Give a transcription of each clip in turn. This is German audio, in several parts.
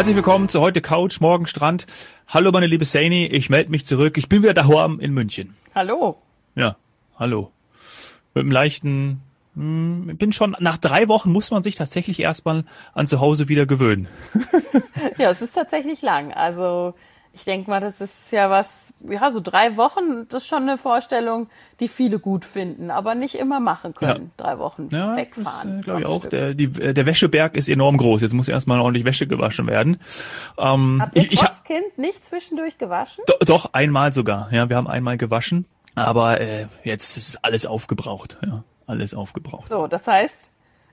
Herzlich willkommen zu heute Couch, morgen Strand. Hallo meine liebe Saini, ich melde mich zurück. Ich bin wieder daheim in München. Hallo. Ja, hallo. Mit einem leichten, hm, bin schon, nach drei Wochen muss man sich tatsächlich erstmal an zu Hause wieder gewöhnen. ja, es ist tatsächlich lang. Also ich denke mal, das ist ja was, ja, so drei Wochen, das ist schon eine Vorstellung, die viele gut finden, aber nicht immer machen können. Ja. Drei Wochen ja, wegfahren. Äh, glaube ich auch. Der, die, äh, der Wäscheberg ist enorm groß. Jetzt muss erstmal ordentlich Wäsche gewaschen werden. Ähm, Habt ihr ich, trotz ich, Kind nicht zwischendurch gewaschen? Do, doch, einmal sogar. Ja, wir haben einmal gewaschen. Aber äh, jetzt ist alles aufgebraucht. Ja, alles aufgebraucht. So, das heißt,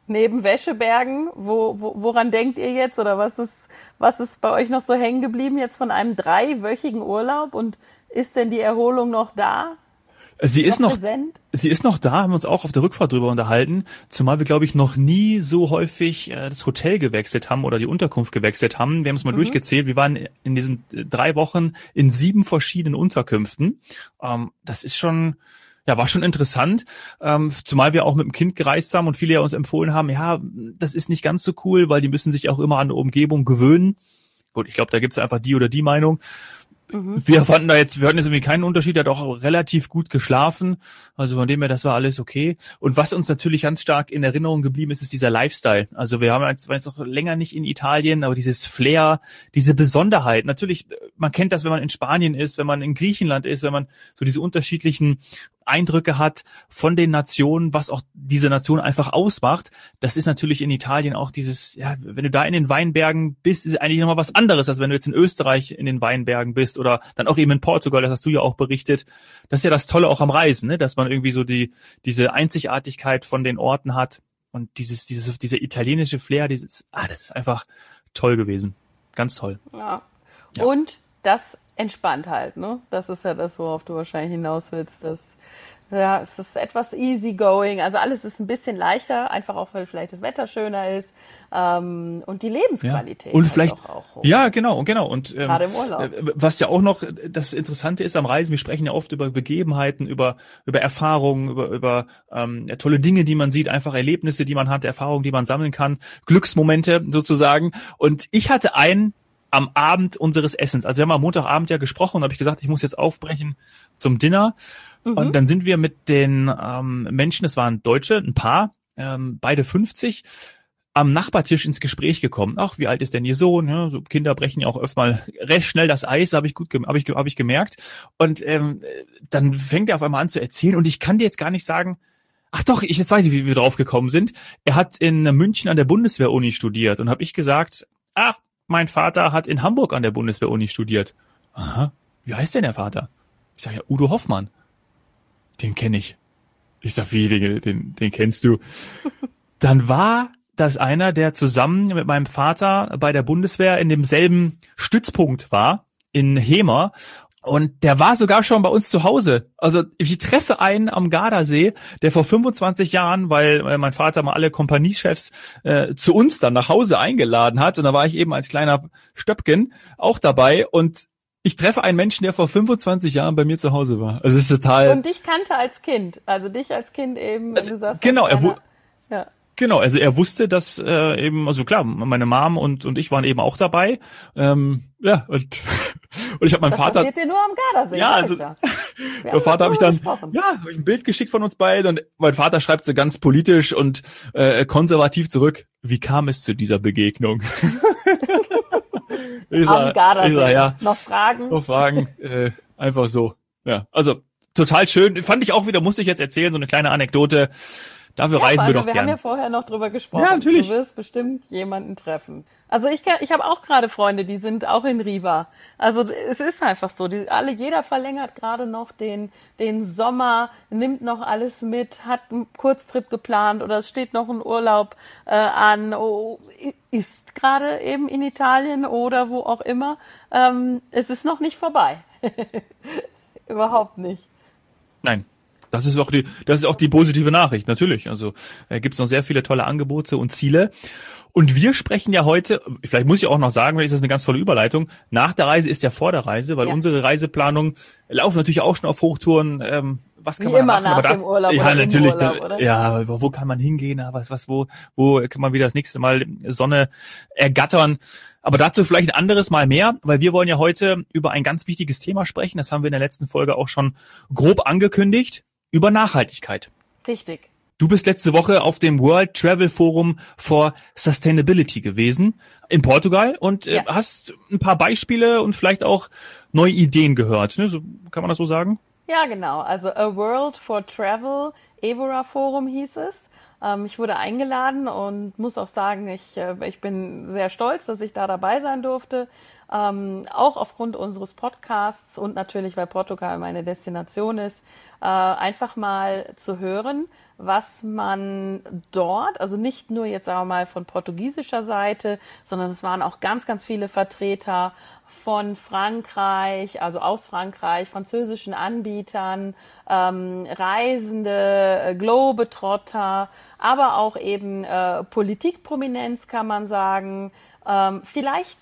neben Wäschebergen, wo, wo, woran denkt ihr jetzt oder was ist, was ist bei euch noch so hängen geblieben jetzt von einem dreiwöchigen Urlaub und ist denn die Erholung noch da? Sie ist noch, präsent? sie ist noch da, haben wir uns auch auf der Rückfahrt drüber unterhalten, zumal wir, glaube ich, noch nie so häufig äh, das Hotel gewechselt haben oder die Unterkunft gewechselt haben. Wir haben es mal mhm. durchgezählt. Wir waren in diesen drei Wochen in sieben verschiedenen Unterkünften. Ähm, das ist schon, ja, war schon interessant, ähm, zumal wir auch mit dem Kind gereist haben und viele ja uns empfohlen haben, ja, das ist nicht ganz so cool, weil die müssen sich auch immer an die Umgebung gewöhnen. Gut, ich glaube, da gibt es einfach die oder die Meinung. Mhm. Wir fanden da jetzt, wir hatten jetzt irgendwie keinen Unterschied, er hat auch relativ gut geschlafen. Also von dem her, das war alles okay. Und was uns natürlich ganz stark in Erinnerung geblieben ist, ist dieser Lifestyle. Also wir haben jetzt, jetzt noch länger nicht in Italien, aber dieses Flair, diese Besonderheit. Natürlich, man kennt das, wenn man in Spanien ist, wenn man in Griechenland ist, wenn man so diese unterschiedlichen Eindrücke hat von den Nationen, was auch diese Nation einfach ausmacht. Das ist natürlich in Italien auch dieses, ja, wenn du da in den Weinbergen bist, ist eigentlich nochmal was anderes, als wenn du jetzt in Österreich in den Weinbergen bist oder dann auch eben in Portugal, das hast du ja auch berichtet. Das ist ja das Tolle auch am Reisen, ne? dass man irgendwie so die, diese Einzigartigkeit von den Orten hat und dieses, dieses, dieser italienische Flair, dieses, ah, das ist einfach toll gewesen. Ganz toll. Ja. ja. Und das entspannt halt, ne? Das ist ja das, worauf du wahrscheinlich hinaus willst, dass ja, es ist etwas easygoing. Also alles ist ein bisschen leichter, einfach auch, weil vielleicht das Wetter schöner ist ähm, und die Lebensqualität. Ja. Und halt vielleicht auch ja, genau, genau. Und ähm, gerade im Urlaub. Äh, was ja auch noch das Interessante ist am Reisen, wir sprechen ja oft über Begebenheiten, über über Erfahrungen, über über ähm, tolle Dinge, die man sieht, einfach Erlebnisse, die man hat, Erfahrungen, die man sammeln kann, Glücksmomente sozusagen. Und ich hatte einen am Abend unseres Essens. Also wir haben am Montagabend ja gesprochen und habe ich gesagt, ich muss jetzt aufbrechen zum Dinner. Mhm. Und dann sind wir mit den ähm, Menschen, es waren Deutsche, ein Paar, ähm, beide 50, am Nachbartisch ins Gespräch gekommen. Ach, wie alt ist denn Ihr Sohn? Ja, so Kinder brechen ja auch öfter mal recht schnell das Eis, habe ich gut, habe ich, hab ich gemerkt. Und ähm, dann fängt er auf einmal an zu erzählen und ich kann dir jetzt gar nicht sagen, Ach doch, ich jetzt weiß ich, wie wir drauf gekommen sind. Er hat in München an der Bundeswehr-Uni studiert und habe ich gesagt, ach, mein Vater hat in Hamburg an der Bundeswehr-Uni studiert. Aha, wie heißt denn der Vater? Ich sage ja, Udo Hoffmann. Den kenne ich. Ich sag, wie, den, den, den kennst du? Dann war das einer, der zusammen mit meinem Vater bei der Bundeswehr in demselben Stützpunkt war, in Hemer. Und der war sogar schon bei uns zu Hause. Also ich treffe einen am Gardasee, der vor 25 Jahren, weil äh, mein Vater mal alle Kompaniechefs äh, zu uns dann nach Hause eingeladen hat. Und da war ich eben als kleiner Stöpken auch dabei. Und ich treffe einen Menschen, der vor 25 Jahren bei mir zu Hause war. Also es ist total. Und dich kannte als Kind. Also dich als Kind eben, wenn also, du sagst. Genau, er, ja. Genau, also er wusste, dass äh, eben, also klar, meine Mom und und ich waren eben auch dabei. Ähm, ja, und, und ich habe meinen das Vater. Das nur am Gardasee. Ja, also mein Vater habe ich dann, gesprochen. ja, hab ich ein Bild geschickt von uns beiden und mein Vater schreibt so ganz politisch und äh, konservativ zurück. Wie kam es zu dieser Begegnung? ich sag, am Gardasee. Ich sag, ja, noch Fragen? Noch Fragen, äh, einfach so. Ja, also total schön. Fand ich auch wieder, musste ich jetzt erzählen, so eine kleine Anekdote. Dafür ja, reisen wir doch wir gerne. Wir haben ja vorher noch drüber gesprochen. Ja, natürlich. Du wirst bestimmt jemanden treffen. Also ich, ich habe auch gerade Freunde, die sind auch in Riva. Also es ist einfach so. Die, alle, jeder verlängert gerade noch den, den Sommer, nimmt noch alles mit, hat einen Kurztrip geplant oder es steht noch ein Urlaub äh, an, oh, ist gerade eben in Italien oder wo auch immer. Ähm, es ist noch nicht vorbei. Überhaupt nicht. Nein, das ist auch die, das ist auch die positive Nachricht, natürlich. Also äh, gibt es noch sehr viele tolle Angebote und Ziele. Und wir sprechen ja heute, vielleicht muss ich auch noch sagen, ist das eine ganz tolle Überleitung. Nach der Reise ist ja vor der Reise, weil ja. unsere Reiseplanung laufen natürlich auch schon auf Hochtouren. Ähm, was kann Wie man immer machen? Nach aber dem Urlaub ja, natürlich, Urlaub, ja, wo kann man hingehen? Was, was, wo, wo kann man wieder das nächste Mal Sonne ergattern? Aber dazu vielleicht ein anderes Mal mehr, weil wir wollen ja heute über ein ganz wichtiges Thema sprechen. Das haben wir in der letzten Folge auch schon grob angekündigt. Über Nachhaltigkeit. Richtig. Du bist letzte Woche auf dem World Travel Forum for Sustainability gewesen in Portugal und äh, ja. hast ein paar Beispiele und vielleicht auch neue Ideen gehört. Ne? So, kann man das so sagen? Ja, genau. Also A World for Travel, Evora Forum hieß es. Ähm, ich wurde eingeladen und muss auch sagen, ich, äh, ich bin sehr stolz, dass ich da dabei sein durfte. Ähm, auch aufgrund unseres Podcasts und natürlich, weil Portugal meine Destination ist, äh, einfach mal zu hören, was man dort, also nicht nur jetzt sagen wir mal von portugiesischer Seite, sondern es waren auch ganz, ganz viele Vertreter von Frankreich, also aus Frankreich, französischen Anbietern, ähm, Reisende, äh, Globetrotter, aber auch eben äh, Politikprominenz kann man sagen. Ähm, vielleicht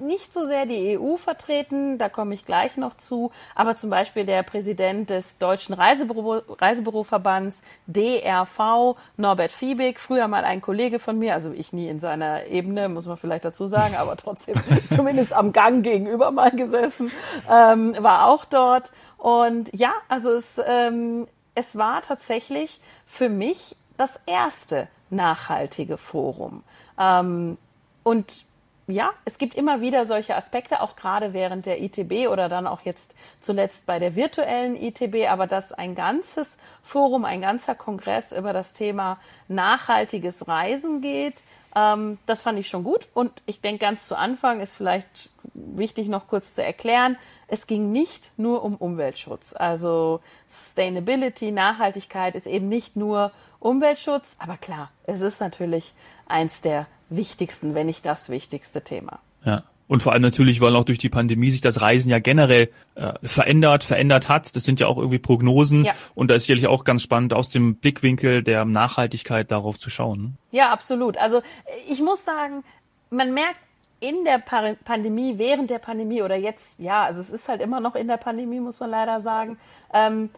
nicht so sehr die EU vertreten, da komme ich gleich noch zu, aber zum Beispiel der Präsident des Deutschen Reisebüro, Reisebüroverbands DRV, Norbert Fiebig, früher mal ein Kollege von mir, also ich nie in seiner Ebene, muss man vielleicht dazu sagen, aber trotzdem zumindest am Gang gegenüber mal gesessen, ähm, war auch dort. Und ja, also es, ähm, es war tatsächlich für mich das erste nachhaltige Forum. Ähm, und ja, es gibt immer wieder solche Aspekte, auch gerade während der ITB oder dann auch jetzt zuletzt bei der virtuellen ITB, aber dass ein ganzes Forum, ein ganzer Kongress über das Thema nachhaltiges Reisen geht, ähm, das fand ich schon gut. Und ich denke, ganz zu Anfang ist vielleicht wichtig noch kurz zu erklären, es ging nicht nur um Umweltschutz. Also Sustainability, Nachhaltigkeit ist eben nicht nur Umweltschutz, aber klar, es ist natürlich eins der wichtigsten, wenn nicht das wichtigste Thema. Ja. Und vor allem natürlich, weil auch durch die Pandemie sich das Reisen ja generell äh, verändert, verändert hat. Das sind ja auch irgendwie Prognosen. Ja. Und da ist sicherlich auch ganz spannend, aus dem Blickwinkel der Nachhaltigkeit darauf zu schauen. Ja, absolut. Also ich muss sagen, man merkt in der Pandemie, während der Pandemie oder jetzt, ja, also es ist halt immer noch in der Pandemie, muss man leider sagen, ähm,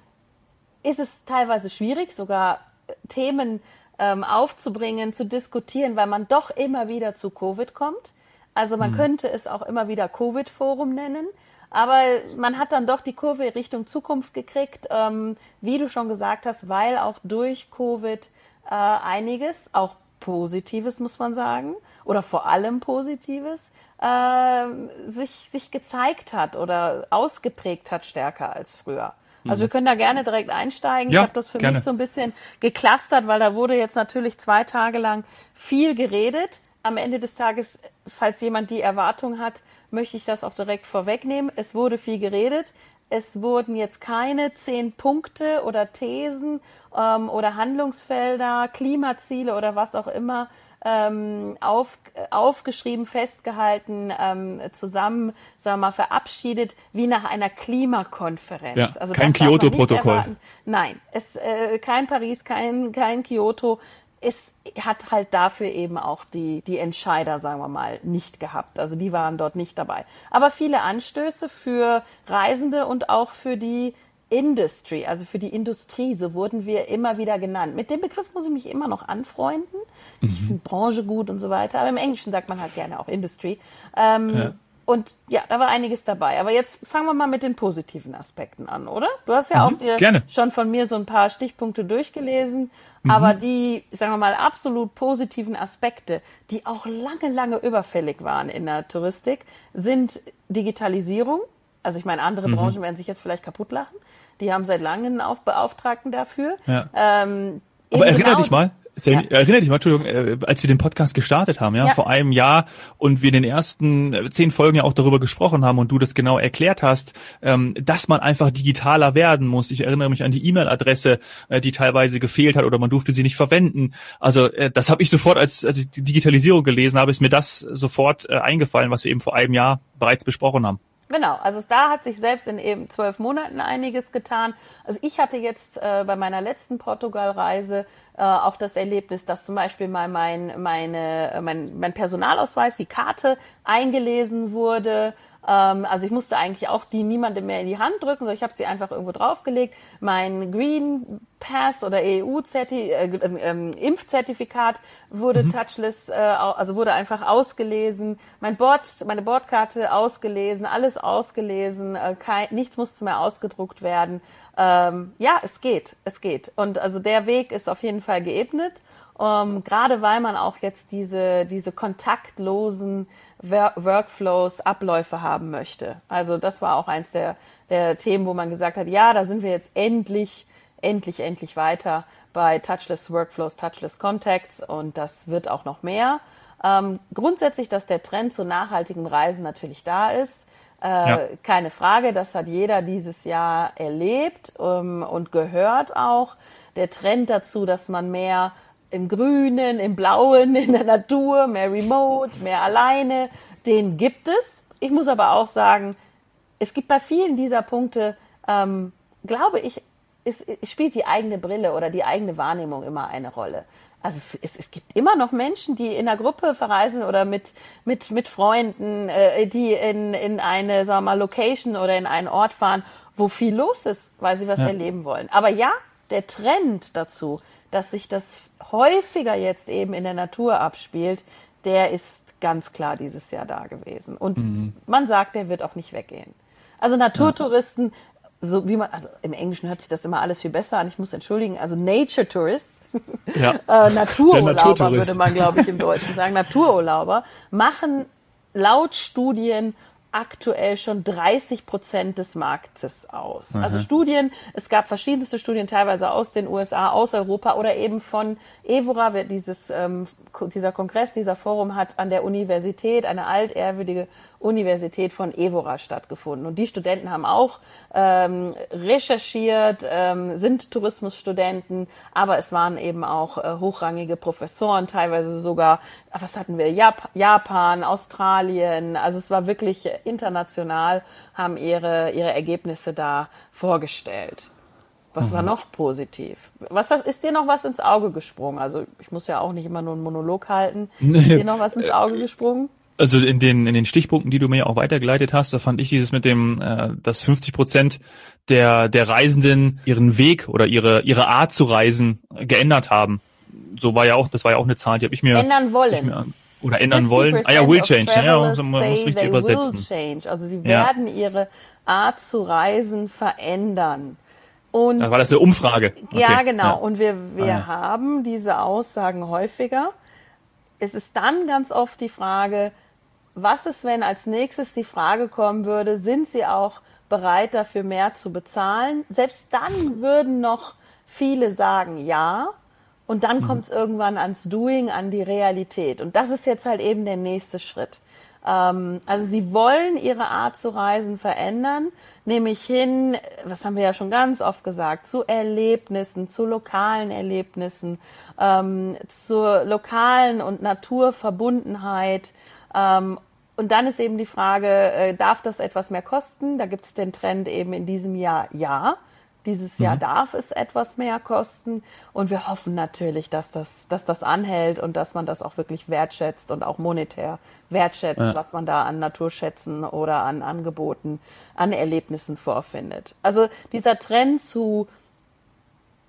ist es teilweise schwierig, sogar Themen ähm, aufzubringen, zu diskutieren, weil man doch immer wieder zu Covid kommt. Also man mhm. könnte es auch immer wieder Covid-Forum nennen. Aber man hat dann doch die Kurve Richtung Zukunft gekriegt, ähm, wie du schon gesagt hast, weil auch durch Covid äh, einiges, auch Positives muss man sagen, oder vor allem Positives, äh, sich, sich gezeigt hat oder ausgeprägt hat stärker als früher. Also wir mhm. können da gerne direkt einsteigen. Ja, ich habe das für gerne. mich so ein bisschen geklustert, weil da wurde jetzt natürlich zwei Tage lang viel geredet. Am Ende des Tages, falls jemand die Erwartung hat, möchte ich das auch direkt vorwegnehmen. Es wurde viel geredet. Es wurden jetzt keine zehn Punkte oder Thesen ähm, oder Handlungsfelder, Klimaziele oder was auch immer ähm, auf, aufgeschrieben, festgehalten, ähm, zusammen, sagen wir mal, verabschiedet, wie nach einer Klimakonferenz. Ja, also kein Kyoto-Protokoll. Nein, es, äh, kein Paris, kein, kein Kyoto. Es hat halt dafür eben auch die, die Entscheider, sagen wir mal, nicht gehabt. Also die waren dort nicht dabei. Aber viele Anstöße für Reisende und auch für die Industry, also für die Industrie, so wurden wir immer wieder genannt. Mit dem Begriff muss ich mich immer noch anfreunden. Mhm. Ich finde Branche gut und so weiter, aber im Englischen sagt man halt gerne auch Industry. Ähm, ja. Und ja, da war einiges dabei. Aber jetzt fangen wir mal mit den positiven Aspekten an, oder? Du hast ja mhm, auch dir gerne. schon von mir so ein paar Stichpunkte durchgelesen. Mhm. Aber die, sagen wir mal, absolut positiven Aspekte, die auch lange, lange überfällig waren in der Touristik, sind Digitalisierung. Also ich meine, andere mhm. Branchen werden sich jetzt vielleicht kaputt lachen. Die haben seit langem einen Beauftragten dafür. Ja. Ähm, Aber erinnere genau, dich mal, ja. erinnere dich mal, Entschuldigung, äh, als wir den Podcast gestartet haben, ja, ja, vor einem Jahr und wir in den ersten äh, zehn Folgen ja auch darüber gesprochen haben und du das genau erklärt hast, ähm, dass man einfach digitaler werden muss. Ich erinnere mich an die E-Mail-Adresse, äh, die teilweise gefehlt hat oder man durfte sie nicht verwenden. Also das habe ich sofort, als, als ich die Digitalisierung gelesen habe, ist mir das sofort eingefallen, was wir eben vor einem Jahr bereits besprochen haben. Genau, also da hat sich selbst in eben zwölf Monaten einiges getan. Also ich hatte jetzt äh, bei meiner letzten Portugalreise äh, auch das Erlebnis, dass zum Beispiel mal mein, meine, mein, mein Personalausweis, die Karte eingelesen wurde. Ähm, also ich musste eigentlich auch die niemandem mehr in die Hand drücken, sondern ich habe sie einfach irgendwo draufgelegt. Mein Green Pass oder EU äh, äh, Impfzertifikat wurde mhm. touchless, äh, also wurde einfach ausgelesen. Mein Board, meine Bordkarte ausgelesen, alles ausgelesen. Äh, kein, nichts musste mehr ausgedruckt werden. Ähm, ja, es geht, es geht. Und also der Weg ist auf jeden Fall geebnet. Um, gerade weil man auch jetzt diese, diese kontaktlosen Workflows, Abläufe haben möchte. Also das war auch eins der, der Themen, wo man gesagt hat, ja, da sind wir jetzt endlich, endlich, endlich weiter bei Touchless Workflows, Touchless Contacts und das wird auch noch mehr. Ähm, grundsätzlich, dass der Trend zu nachhaltigem Reisen natürlich da ist. Äh, ja. Keine Frage, das hat jeder dieses Jahr erlebt ähm, und gehört auch. Der Trend dazu, dass man mehr im Grünen, im Blauen, in der Natur, mehr remote, mehr alleine, den gibt es. Ich muss aber auch sagen, es gibt bei vielen dieser Punkte, ähm, glaube ich, es, es, spielt die eigene Brille oder die eigene Wahrnehmung immer eine Rolle. Also es, es, es gibt immer noch Menschen, die in einer Gruppe verreisen oder mit, mit, mit Freunden, äh, die in, in eine, sagen wir mal, Location oder in einen Ort fahren, wo viel los ist, weil sie was ja. erleben wollen. Aber ja, der Trend dazu, dass sich das häufiger jetzt eben in der Natur abspielt, der ist ganz klar dieses Jahr da gewesen. Und mhm. man sagt, der wird auch nicht weggehen. Also Naturtouristen, so wie man, also im Englischen hört sich das immer alles viel besser an. Ich muss entschuldigen, also Nature Tourists, ja. äh, Natururlauber würde man, glaube ich, im Deutschen sagen, Natururlauber, machen laut Studien aktuell schon 30 Prozent des Marktes aus. Mhm. Also Studien, es gab verschiedenste Studien, teilweise aus den USA, aus Europa oder eben von Evora, dieses, ähm, dieser Kongress, dieser Forum hat an der Universität, eine altehrwürdige Universität von Evora stattgefunden. Und die Studenten haben auch ähm, recherchiert, ähm, sind Tourismusstudenten, aber es waren eben auch äh, hochrangige Professoren, teilweise sogar, was hatten wir, Jap Japan, Australien, also es war wirklich international, haben ihre, ihre Ergebnisse da vorgestellt. Was mhm. war noch positiv? Was ist dir noch was ins Auge gesprungen? Also ich muss ja auch nicht immer nur einen Monolog halten. Ist dir noch was ins Auge gesprungen? Also in den in den Stichpunkten, die du mir auch weitergeleitet hast, da fand ich dieses mit dem, äh, dass 50 Prozent der der Reisenden ihren Weg oder ihre ihre Art zu reisen geändert haben. So war ja auch, das war ja auch eine Zahl, die habe ich mir ändern wollen. Mir, oder ändern wollen. Ah ja, will change. Ja, man muss richtig übersetzen. Also sie werden ja. ihre Art zu reisen verändern. Und da war das eine Umfrage. Okay. Ja, genau. Ja. Und wir, wir ah, ja. haben diese Aussagen häufiger. Es ist dann ganz oft die Frage, was ist, wenn als nächstes die Frage kommen würde, sind Sie auch bereit dafür mehr zu bezahlen? Selbst dann würden noch viele sagen ja. Und dann mhm. kommt es irgendwann ans Doing, an die Realität. Und das ist jetzt halt eben der nächste Schritt. Ähm, also sie wollen ihre Art zu reisen verändern, nämlich hin, was haben wir ja schon ganz oft gesagt, zu Erlebnissen, zu lokalen Erlebnissen, ähm, zur lokalen und Naturverbundenheit ähm, und dann ist eben die Frage, äh, darf das etwas mehr kosten? Da gibt es den Trend eben in diesem Jahr, ja. Dieses Jahr mhm. darf es etwas mehr kosten. Und wir hoffen natürlich, dass das, dass das anhält und dass man das auch wirklich wertschätzt und auch monetär wertschätzt, ja. was man da an Naturschätzen oder an Angeboten, an Erlebnissen vorfindet. Also dieser Trend zu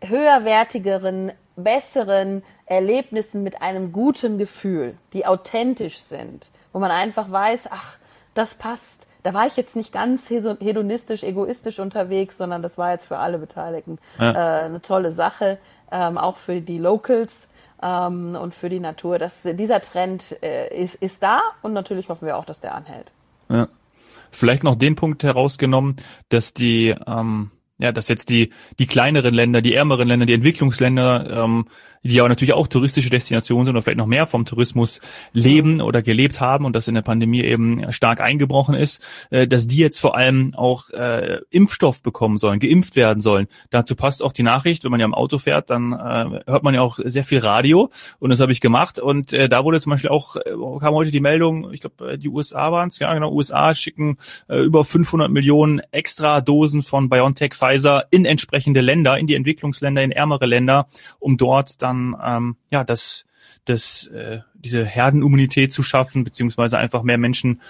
höherwertigeren, besseren Erlebnissen mit einem guten Gefühl, die authentisch sind, wo man einfach weiß, ach, das passt. Da war ich jetzt nicht ganz hedonistisch, egoistisch unterwegs, sondern das war jetzt für alle Beteiligten ja. äh, eine tolle Sache, ähm, auch für die Locals ähm, und für die Natur. Das, dieser Trend äh, ist, ist da und natürlich hoffen wir auch, dass der anhält. Ja. Vielleicht noch den Punkt herausgenommen, dass die ähm, ja, dass jetzt die die kleineren Länder, die ärmeren Länder, die Entwicklungsländer ähm, die ja natürlich auch touristische Destinationen sind oder vielleicht noch mehr vom Tourismus leben oder gelebt haben und das in der Pandemie eben stark eingebrochen ist, äh, dass die jetzt vor allem auch äh, Impfstoff bekommen sollen, geimpft werden sollen. Dazu passt auch die Nachricht, wenn man ja im Auto fährt, dann äh, hört man ja auch sehr viel Radio und das habe ich gemacht und äh, da wurde zum Beispiel auch, äh, kam heute die Meldung, ich glaube äh, die USA waren es, ja genau, USA schicken äh, über 500 Millionen extra Dosen von BioNTech, Pfizer in entsprechende Länder, in die Entwicklungsländer, in ärmere Länder, um dort dann dann ähm, ja das das äh, diese Herdenimmunität zu schaffen beziehungsweise einfach mehr Menschen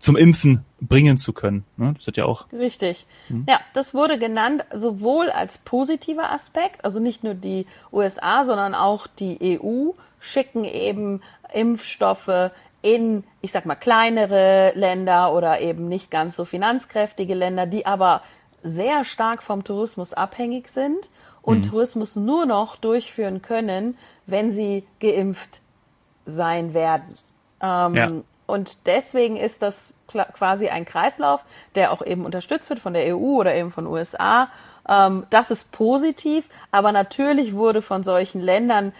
zum Impfen bringen zu können. Ne? Das hat ja auch. Richtig. Hm. Ja, das wurde genannt sowohl als positiver Aspekt, also nicht nur die USA, sondern auch die EU schicken eben Impfstoffe in, ich sag mal, kleinere Länder oder eben nicht ganz so finanzkräftige Länder, die aber sehr stark vom Tourismus abhängig sind und mhm. Tourismus nur noch durchführen können, wenn sie geimpft sein werden. Ähm, ja. Und deswegen ist das quasi ein Kreislauf, der auch eben unterstützt wird von der EU oder eben von USA. Ähm, das ist positiv, aber natürlich wurde von solchen Ländern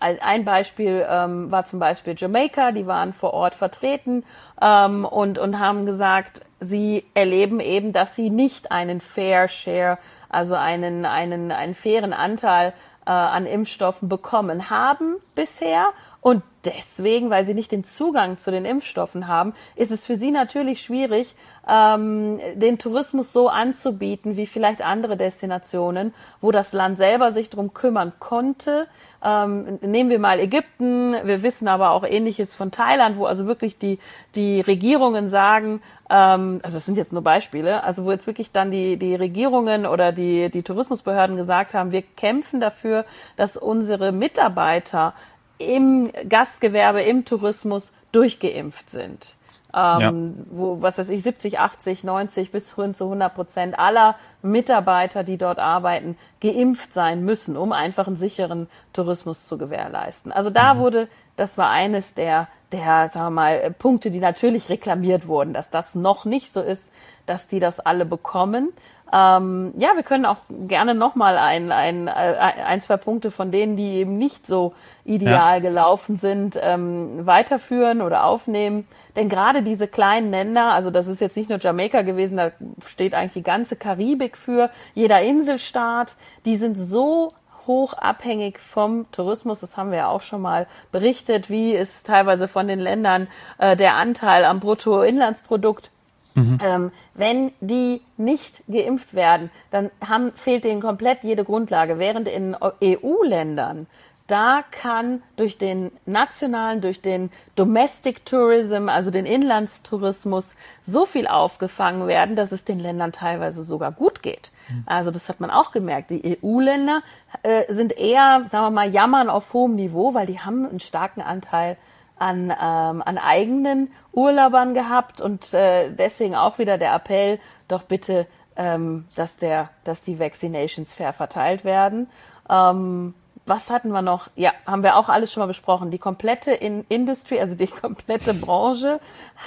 ein Beispiel ähm, war zum Beispiel Jamaika, die waren vor Ort vertreten ähm, und, und haben gesagt, sie erleben eben, dass sie nicht einen Fair Share, also einen, einen, einen fairen Anteil äh, an Impfstoffen bekommen haben bisher. Und deswegen, weil sie nicht den Zugang zu den Impfstoffen haben, ist es für sie natürlich schwierig, ähm, den Tourismus so anzubieten wie vielleicht andere Destinationen, wo das Land selber sich drum kümmern konnte, ähm, nehmen wir mal Ägypten, wir wissen aber auch ähnliches von Thailand, wo also wirklich die, die Regierungen sagen, ähm, also das sind jetzt nur Beispiele, also wo jetzt wirklich dann die, die Regierungen oder die, die Tourismusbehörden gesagt haben, wir kämpfen dafür, dass unsere Mitarbeiter im Gastgewerbe, im Tourismus durchgeimpft sind ähm, ja. wo, was weiß ich, 70, 80, 90 bis hin zu 100 Prozent aller Mitarbeiter, die dort arbeiten, geimpft sein müssen, um einfach einen sicheren Tourismus zu gewährleisten. Also da mhm. wurde, das war eines der, der, sagen wir mal, Punkte, die natürlich reklamiert wurden, dass das noch nicht so ist, dass die das alle bekommen. Ähm, ja, wir können auch gerne nochmal ein, ein, ein, zwei Punkte von denen, die eben nicht so ideal ja. gelaufen sind, ähm, weiterführen oder aufnehmen. Denn gerade diese kleinen Länder, also das ist jetzt nicht nur Jamaika gewesen, da steht eigentlich die ganze Karibik für, jeder Inselstaat, die sind so hoch abhängig vom Tourismus. Das haben wir ja auch schon mal berichtet, wie ist teilweise von den Ländern äh, der Anteil am Bruttoinlandsprodukt Mhm. Ähm, wenn die nicht geimpft werden, dann haben, fehlt denen komplett jede Grundlage. Während in EU-Ländern da kann durch den nationalen, durch den Domestic Tourism, also den Inlandstourismus, so viel aufgefangen werden, dass es den Ländern teilweise sogar gut geht. Mhm. Also das hat man auch gemerkt. Die EU-Länder äh, sind eher, sagen wir mal, jammern auf hohem Niveau, weil die haben einen starken Anteil an, ähm, an eigenen Urlaubern gehabt und äh, deswegen auch wieder der Appell, doch bitte, ähm, dass, der, dass die Vaccinations fair verteilt werden. Ähm, was hatten wir noch? Ja, haben wir auch alles schon mal besprochen. Die komplette In Industry, also die komplette Branche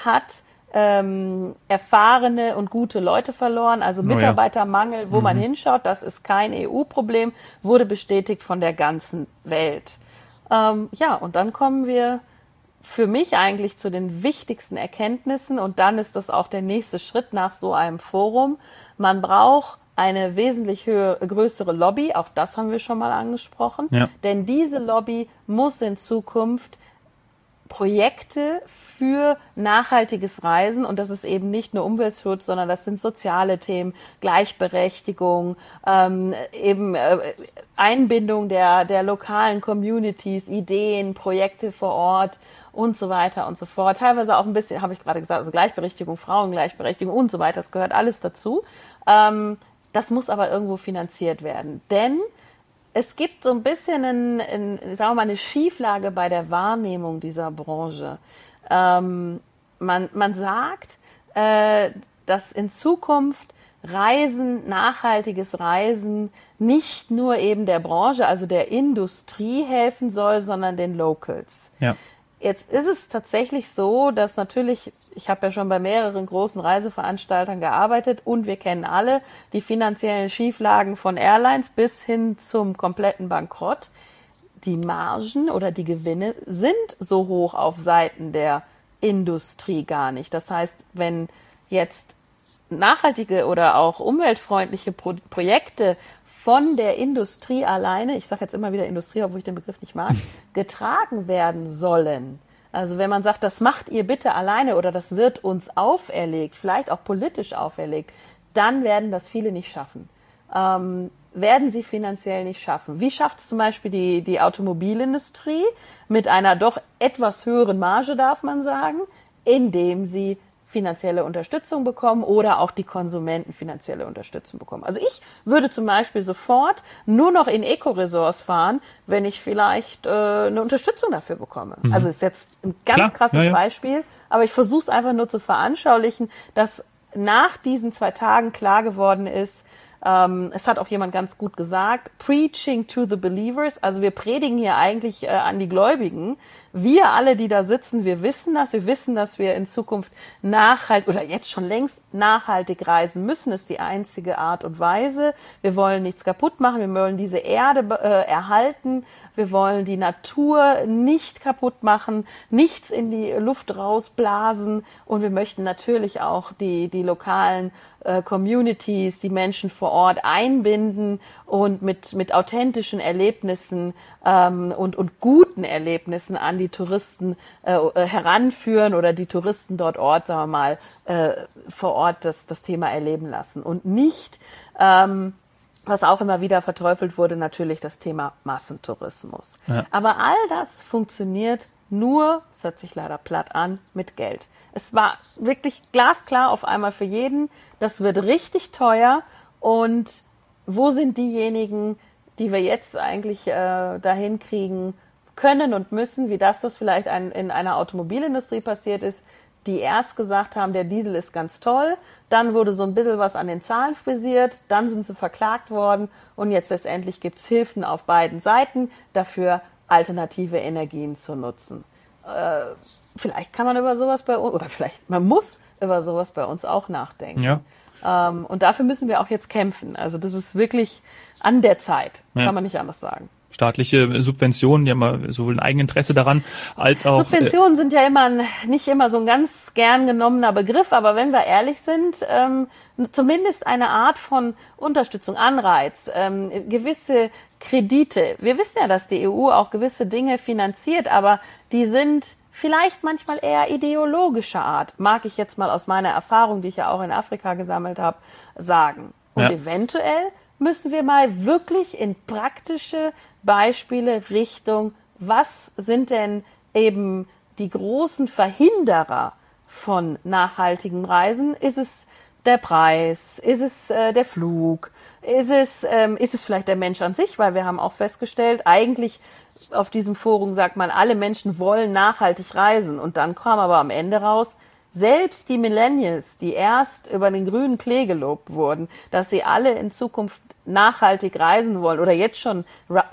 hat ähm, erfahrene und gute Leute verloren. Also Mitarbeitermangel, wo mhm. man hinschaut, das ist kein EU-Problem, wurde bestätigt von der ganzen Welt. Ähm, ja, und dann kommen wir für mich eigentlich zu den wichtigsten Erkenntnissen und dann ist das auch der nächste Schritt nach so einem Forum. Man braucht eine wesentlich höhere, größere Lobby, auch das haben wir schon mal angesprochen, ja. denn diese Lobby muss in Zukunft Projekte für nachhaltiges Reisen und das ist eben nicht nur Umweltschutz, sondern das sind soziale Themen, Gleichberechtigung, ähm, eben äh, Einbindung der, der lokalen Communities, Ideen, Projekte vor Ort und so weiter und so fort. Teilweise auch ein bisschen, habe ich gerade gesagt, also Gleichberechtigung, Frauengleichberechtigung und so weiter, das gehört alles dazu. Ähm, das muss aber irgendwo finanziert werden, denn es gibt so ein bisschen ein, ein, sagen wir mal, eine Schieflage bei der Wahrnehmung dieser Branche. Ähm, man, man sagt, äh, dass in Zukunft Reisen, nachhaltiges Reisen nicht nur eben der Branche, also der Industrie helfen soll, sondern den Locals. Ja. Jetzt ist es tatsächlich so, dass natürlich, ich habe ja schon bei mehreren großen Reiseveranstaltern gearbeitet und wir kennen alle die finanziellen Schieflagen von Airlines bis hin zum kompletten Bankrott. Die Margen oder die Gewinne sind so hoch auf Seiten der Industrie gar nicht. Das heißt, wenn jetzt nachhaltige oder auch umweltfreundliche Pro Projekte von der Industrie alleine, ich sage jetzt immer wieder Industrie, obwohl ich den Begriff nicht mag, getragen werden sollen. Also wenn man sagt, das macht ihr bitte alleine oder das wird uns auferlegt, vielleicht auch politisch auferlegt, dann werden das viele nicht schaffen. Ähm, werden sie finanziell nicht schaffen. Wie schafft es zum Beispiel die, die Automobilindustrie mit einer doch etwas höheren Marge, darf man sagen, indem sie finanzielle Unterstützung bekommen oder auch die Konsumenten finanzielle Unterstützung bekommen. Also ich würde zum Beispiel sofort nur noch in Eco-Resorts fahren, wenn ich vielleicht äh, eine Unterstützung dafür bekomme. Mhm. Also ist jetzt ein ganz Klar, krasses ja, ja. Beispiel, aber ich versuche es einfach nur zu veranschaulichen, dass nach diesen zwei Tagen klar geworden ist, ähm, es hat auch jemand ganz gut gesagt, preaching to the believers, also wir predigen hier eigentlich äh, an die Gläubigen. Wir alle, die da sitzen, wir wissen das, wir wissen, dass wir in Zukunft nachhaltig oder jetzt schon längst nachhaltig reisen müssen, ist die einzige Art und Weise. Wir wollen nichts kaputt machen, wir wollen diese Erde äh, erhalten, wir wollen die Natur nicht kaputt machen, nichts in die Luft rausblasen. Und wir möchten natürlich auch die, die lokalen äh, Communities, die Menschen vor Ort einbinden und mit, mit authentischen Erlebnissen ähm, und, und guten Erlebnissen an die Touristen äh, äh, heranführen oder die Touristen dort Ort, sagen wir mal, äh, vor Ort das, das Thema erleben lassen und nicht ähm, was auch immer wieder verteufelt wurde, natürlich das Thema Massentourismus. Ja. Aber all das funktioniert nur, das hört sich leider platt an, mit Geld. Es war wirklich glasklar auf einmal für jeden, das wird richtig teuer und wo sind diejenigen, die wir jetzt eigentlich äh, dahin kriegen können und müssen, wie das, was vielleicht ein, in einer Automobilindustrie passiert ist, die erst gesagt haben, der Diesel ist ganz toll, dann wurde so ein bisschen was an den Zahlen frisiert, dann sind sie verklagt worden und jetzt letztendlich gibt's Hilfen auf beiden Seiten dafür, alternative Energien zu nutzen. Äh, vielleicht kann man über sowas bei uns, oder vielleicht man muss über sowas bei uns auch nachdenken. Ja. Ähm, und dafür müssen wir auch jetzt kämpfen. Also das ist wirklich an der Zeit, ja. kann man nicht anders sagen staatliche Subventionen, die haben ja sowohl ein Eigeninteresse daran, als auch. Subventionen äh, sind ja immer nicht immer so ein ganz gern genommener Begriff, aber wenn wir ehrlich sind, ähm, zumindest eine Art von Unterstützung, Anreiz, ähm, gewisse Kredite. Wir wissen ja, dass die EU auch gewisse Dinge finanziert, aber die sind vielleicht manchmal eher ideologischer Art, mag ich jetzt mal aus meiner Erfahrung, die ich ja auch in Afrika gesammelt habe, sagen. Und ja. eventuell müssen wir mal wirklich in praktische Beispiele Richtung, was sind denn eben die großen Verhinderer von nachhaltigen Reisen? Ist es der Preis? Ist es äh, der Flug? Ist es, ähm, ist es vielleicht der Mensch an sich? Weil wir haben auch festgestellt, eigentlich auf diesem Forum sagt man, alle Menschen wollen nachhaltig reisen. Und dann kam aber am Ende raus, selbst die Millennials, die erst über den grünen Klee gelobt wurden, dass sie alle in Zukunft nachhaltig reisen wollen oder jetzt schon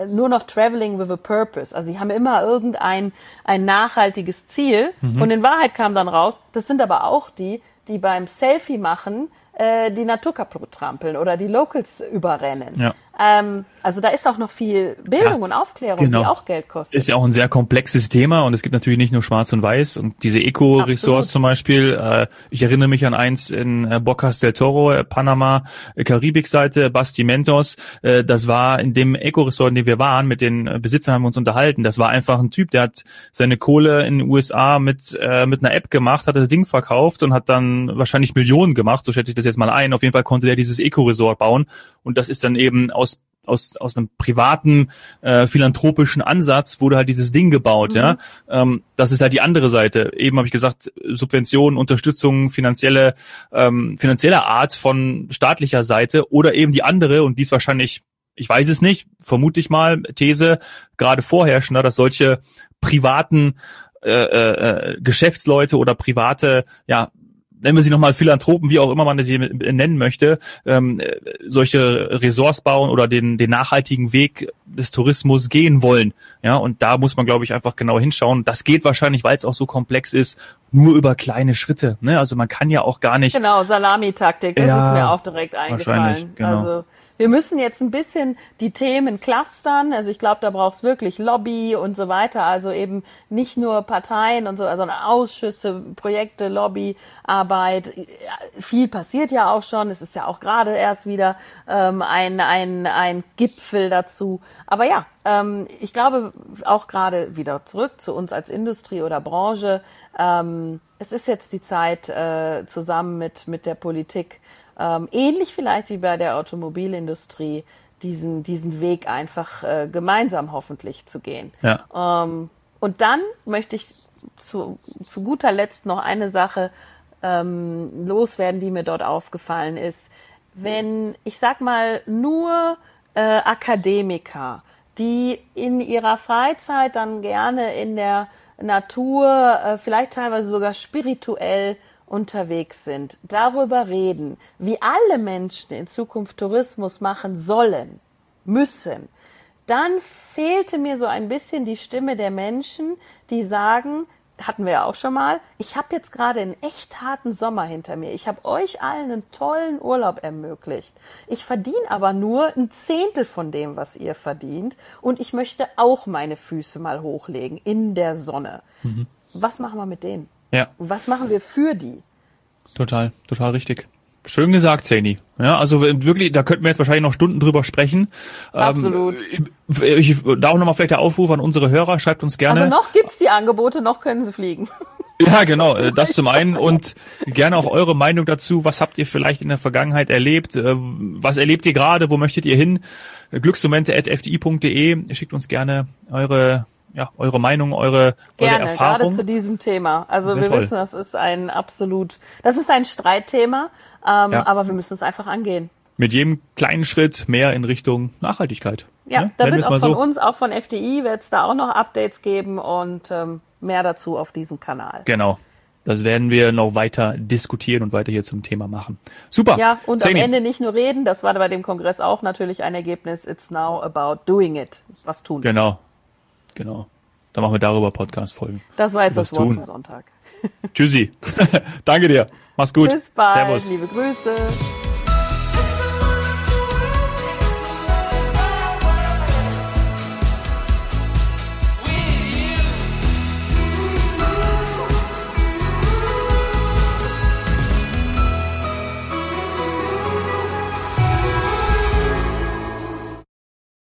nur noch traveling with a purpose. Also sie haben immer irgendein ein nachhaltiges Ziel. Mhm. Und in Wahrheit kam dann raus, das sind aber auch die, die beim Selfie machen äh, die Natur kaputt trampeln oder die Locals überrennen. Ja. Ähm, also da ist auch noch viel Bildung ja, und Aufklärung, genau. die auch Geld kostet. Ist ja auch ein sehr komplexes Thema und es gibt natürlich nicht nur Schwarz und Weiß und diese Eco-Resorts zum Beispiel. Äh, ich erinnere mich an eins in äh, Bocas del Toro, äh, Panama, äh, Karibikseite, Bastimentos. Äh, das war in dem Eco-Resort, in dem wir waren, mit den äh, Besitzern haben wir uns unterhalten. Das war einfach ein Typ, der hat seine Kohle in den USA mit, mit einer App gemacht, hat das Ding verkauft und hat dann wahrscheinlich Millionen gemacht, so schätze ich das jetzt mal ein. Auf jeden Fall konnte der dieses Eco-Resort bauen und das ist dann eben aus aus, aus einem privaten, äh, philanthropischen Ansatz wurde halt dieses Ding gebaut, mhm. ja. Ähm, das ist halt die andere Seite. Eben habe ich gesagt, Subventionen, Unterstützung, finanzielle, ähm, finanzieller Art von staatlicher Seite oder eben die andere, und die ist wahrscheinlich, ich weiß es nicht, vermute ich mal, These, gerade vorherrschender, dass solche privaten äh, äh, Geschäftsleute oder private ja, nennen wir sie nochmal Philanthropen, wie auch immer man sie nennen möchte, ähm, solche Ressorts bauen oder den, den nachhaltigen Weg des Tourismus gehen wollen. Ja, und da muss man, glaube ich, einfach genau hinschauen. Das geht wahrscheinlich, weil es auch so komplex ist, nur über kleine Schritte. Ne? Also man kann ja auch gar nicht. Genau, Salamitaktik, das ja, ist mir auch direkt eingefallen. Genau. Also wir müssen jetzt ein bisschen die Themen clustern. Also ich glaube, da braucht es wirklich Lobby und so weiter. Also eben nicht nur Parteien und so, sondern Ausschüsse, Projekte, Lobbyarbeit. Viel passiert ja auch schon. Es ist ja auch gerade erst wieder ähm, ein, ein, ein Gipfel dazu. Aber ja, ähm, ich glaube auch gerade wieder zurück zu uns als Industrie oder Branche. Ähm, es ist jetzt die Zeit, äh, zusammen mit, mit der Politik ähm, ähnlich vielleicht wie bei der Automobilindustrie, diesen, diesen Weg einfach äh, gemeinsam hoffentlich zu gehen. Ja. Ähm, und dann möchte ich zu, zu guter Letzt noch eine Sache ähm, loswerden, die mir dort aufgefallen ist. Wenn, ich sag mal, nur äh, Akademiker, die in ihrer Freizeit dann gerne in der Natur, äh, vielleicht teilweise sogar spirituell unterwegs sind, darüber reden, wie alle Menschen in Zukunft Tourismus machen sollen, müssen, dann fehlte mir so ein bisschen die Stimme der Menschen, die sagen, hatten wir ja auch schon mal, ich habe jetzt gerade einen echt harten Sommer hinter mir. Ich habe euch allen einen tollen Urlaub ermöglicht. Ich verdiene aber nur ein Zehntel von dem, was ihr verdient. Und ich möchte auch meine Füße mal hochlegen in der Sonne. Mhm. Was machen wir mit denen? Ja. Was machen wir für die? Total, total richtig. Schön gesagt, Zeni. Ja, also wirklich, da könnten wir jetzt wahrscheinlich noch Stunden drüber sprechen. Ähm, Absolut. Ähm, ich, da auch nochmal vielleicht der Aufruf an unsere Hörer, schreibt uns gerne. Also noch gibt's die Angebote, noch können sie fliegen. Ja, genau, äh, das zum einen und gerne auch eure Meinung dazu. Was habt ihr vielleicht in der Vergangenheit erlebt? Äh, was erlebt ihr gerade? Wo möchtet ihr hin? Glücksmomente.fdi.de. Schickt uns gerne eure ja, eure Meinung, eure, Gerne, eure Erfahrung. gerade zu diesem Thema. Also wir toll. wissen, das ist ein absolut, das ist ein Streitthema, ähm, ja. aber wir müssen es einfach angehen. Mit jedem kleinen Schritt mehr in Richtung Nachhaltigkeit. Ja, ne? da wird auch von so. uns, auch von FDI, wird es da auch noch Updates geben und ähm, mehr dazu auf diesem Kanal. Genau. Das werden wir noch weiter diskutieren und weiter hier zum Thema machen. Super. Ja, und Zeni. am Ende nicht nur reden, das war bei dem Kongress auch natürlich ein Ergebnis. It's now about doing it. Was tun. Genau. Genau. Dann machen wir darüber Podcast-Folgen. Das war jetzt das Wort tun. zum Sonntag. Tschüssi. Danke dir. Mach's gut. Bis bald. Servus. Liebe Grüße.